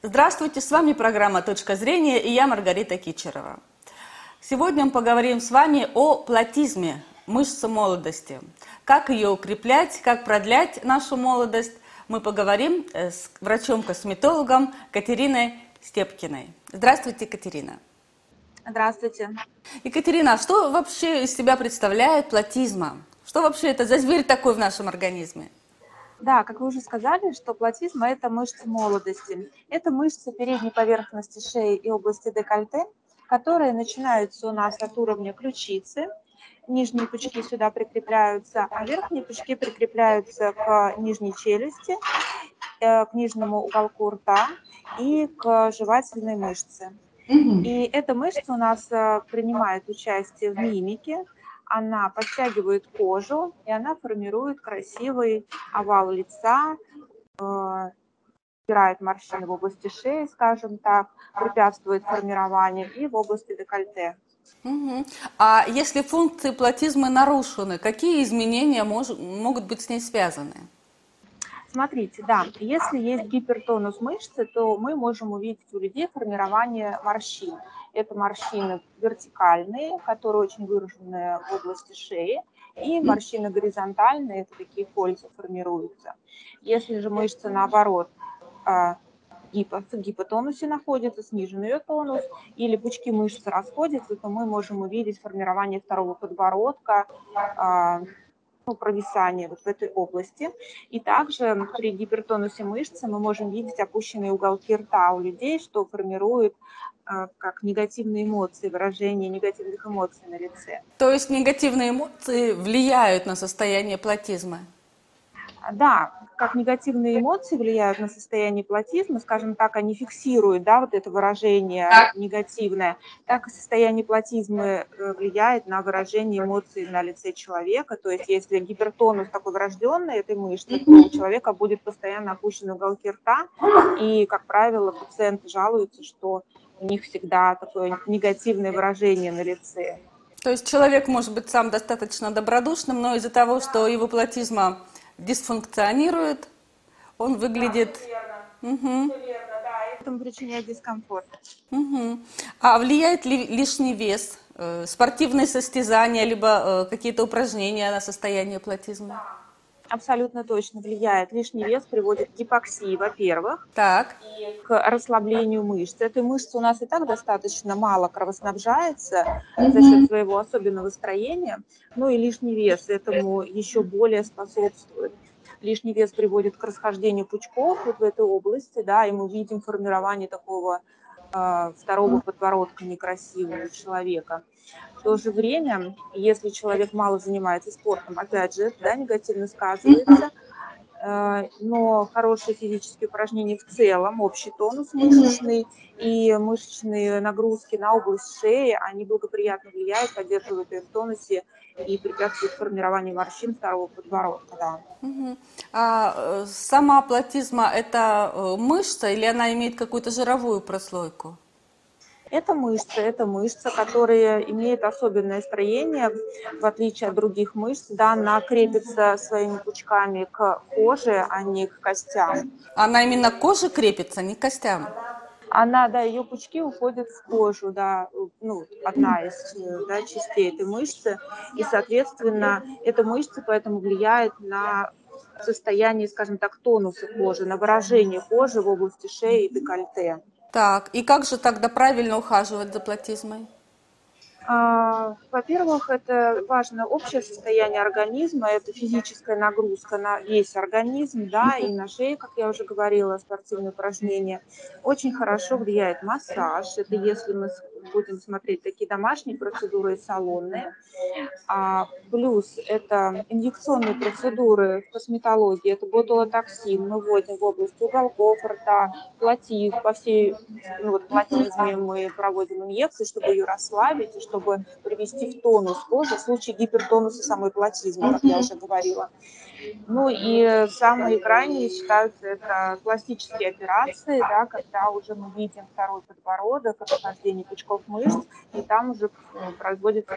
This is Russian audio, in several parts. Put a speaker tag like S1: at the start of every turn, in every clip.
S1: Здравствуйте, с вами программа «Точка зрения» и я Маргарита Кичерова. Сегодня мы поговорим с вами о платизме, мышце молодости. Как ее укреплять, как продлять нашу молодость. Мы поговорим э, с врачом-косметологом Катериной Степкиной. Здравствуйте, Катерина.
S2: Здравствуйте.
S1: Екатерина, а что вообще из себя представляет платизма? Что вообще это за зверь такой в нашем организме?
S2: Да, как вы уже сказали, что платизма – это мышцы молодости. Это мышцы передней поверхности шеи и области декольте, которые начинаются у нас от уровня ключицы, нижние пучки сюда прикрепляются, а верхние пучки прикрепляются к нижней челюсти, э, к нижнему уголку рта и к жевательной мышце. И эта мышца у нас э, принимает участие в мимике, она подтягивает кожу, и она формирует красивый овал лица, э, убирает морщины в области шеи, скажем так, препятствует формированию и в области декольте.
S1: Угу. А если функции платизма нарушены, какие изменения мож, могут быть с ней связаны?
S2: Смотрите, да, если есть гипертонус мышцы, то мы можем увидеть у людей формирование морщин. Это морщины вертикальные, которые очень выражены в области шеи, и морщины горизонтальные, это такие кольца формируются. Если же мышца, наоборот, а, в гипотонусе находится, снижен ее тонус, или пучки мышц расходятся, то мы можем увидеть формирование второго подбородка, а, провисание вот в этой области. И также при гипертонусе мышцы мы можем видеть опущенные уголки рта у людей, что формирует а, как негативные эмоции, выражение негативных эмоций на лице.
S1: То есть негативные эмоции влияют на состояние платизма?
S2: Да, как негативные эмоции влияют на состояние платизма, скажем так, они фиксируют, да, вот это выражение негативное, так и состояние платизма э, влияет на выражение эмоций на лице человека. То есть, если гипертонус такой врожденный этой мышцы, то у человека будет постоянно опущены уголки рта, и, как правило, пациенты жалуются, что у них всегда такое негативное выражение на лице.
S1: То есть человек может быть сам достаточно добродушным, но из-за того, что его платизма дисфункционирует, он выглядит...
S2: Да, угу. этому причиняет дискомфорт.
S1: Угу. А влияет ли лишний вес, э, спортивные состязания, либо э, какие-то упражнения на состояние платизма? Да
S2: абсолютно точно влияет. Лишний вес приводит к гипоксии, во-первых,
S1: так.
S2: и к расслаблению мышц. Этой мышцы у нас и так достаточно мало кровоснабжается mm-hmm. за счет своего особенного строения, ну и лишний вес этому еще более способствует. Лишний вес приводит к расхождению пучков вот в этой области, да, и мы видим формирование такого второго подбородка некрасивого человека. В то же время, если человек мало занимается спортом, опять же, да, негативно сказывается, но хорошие физические упражнения в целом, общий тонус мышечный и мышечные нагрузки на область шеи, они благоприятно влияют, поддерживают ее в тонусе и препятствуют формированию морщин второго подбородка. Да.
S1: Угу. А э, сама платизма – это э, мышца или она имеет какую-то жировую прослойку?
S2: Это мышца, это мышца, которая имеет особенное строение, в отличие от других мышц. Да, она крепится своими пучками к коже, а не к костям.
S1: Она именно к коже крепится, не к костям?
S2: Она, да, ее пучки уходят в кожу, да, ну, одна из да, частей этой мышцы. И, соответственно, эта мышца поэтому влияет на состояние, скажем так, тонуса кожи, на выражение кожи в области шеи и декольте.
S1: Так, и как же тогда правильно ухаживать за платизмой?
S2: А, во-первых, это важно общее состояние организма, это физическая нагрузка на весь организм, да, и на шею, как я уже говорила, спортивные упражнения. Очень хорошо влияет массаж, это если мы будем смотреть такие домашние процедуры и салонные. А, плюс это инъекционные процедуры в косметологии, это ботулотоксин, мы вводим в область уголков рта, платив, по всей ну, вот, платизме мы проводим инъекции, чтобы ее расслабить и чтобы привести в тонус кожи в случае гипертонуса самой платизмы, как я уже говорила. Ну и самые крайние считаются это пластические операции, да, когда уже мы видим второй подбородок, прохождение пучков мышц, и там уже ну, производится.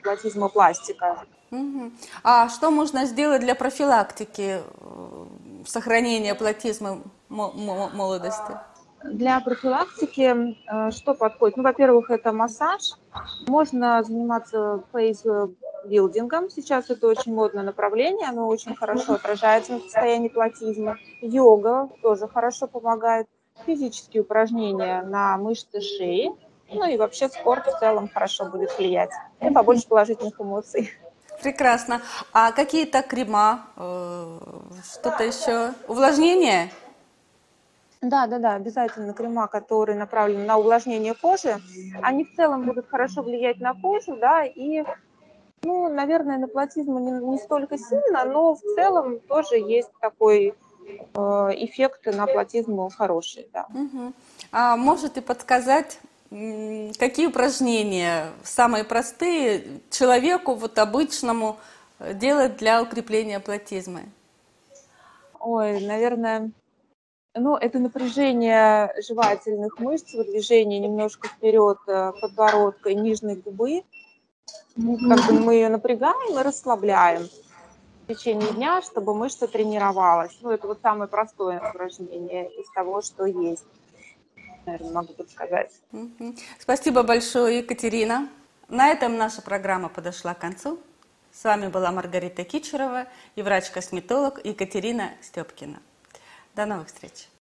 S1: Угу. А что можно сделать для профилактики э, сохранения платизма молодости?
S2: Для профилактики э, что подходит? Ну, во-первых, это массаж. Можно заниматься фейс-билдингом. Сейчас это очень модное направление, оно очень хорошо отражается на состоянии платизма. Йога тоже хорошо помогает. Физические упражнения на мышцы шеи. Ну и вообще спорт в целом хорошо будет влиять. И побольше положительных эмоций.
S1: Прекрасно. А какие-то крема, э, что-то еще? Увлажнение?
S2: Да, да, да, обязательно крема, которые направлены на увлажнение кожи, они в целом будут хорошо влиять на кожу, да, и, ну, наверное, на платизм не, не столько сильно, но в целом тоже есть такой э, эффект на платизм хороший, да.
S1: Угу. А можете подсказать, какие упражнения самые простые человеку вот обычному э, делать для укрепления платизма?
S2: Ой, наверное, ну, это напряжение жевательных мышц, выдвижение немножко вперед э, подбородка и нижней губы. Как бы мы ее напрягаем и расслабляем в течение дня, чтобы мышца тренировалась. Ну, это вот самое простое упражнение из того, что есть. Наверное, могу подсказать.
S1: Спасибо большое, Екатерина. На этом наша программа подошла к концу. С вами была Маргарита Кичерова и врач-косметолог Екатерина Степкина. До новых встреч!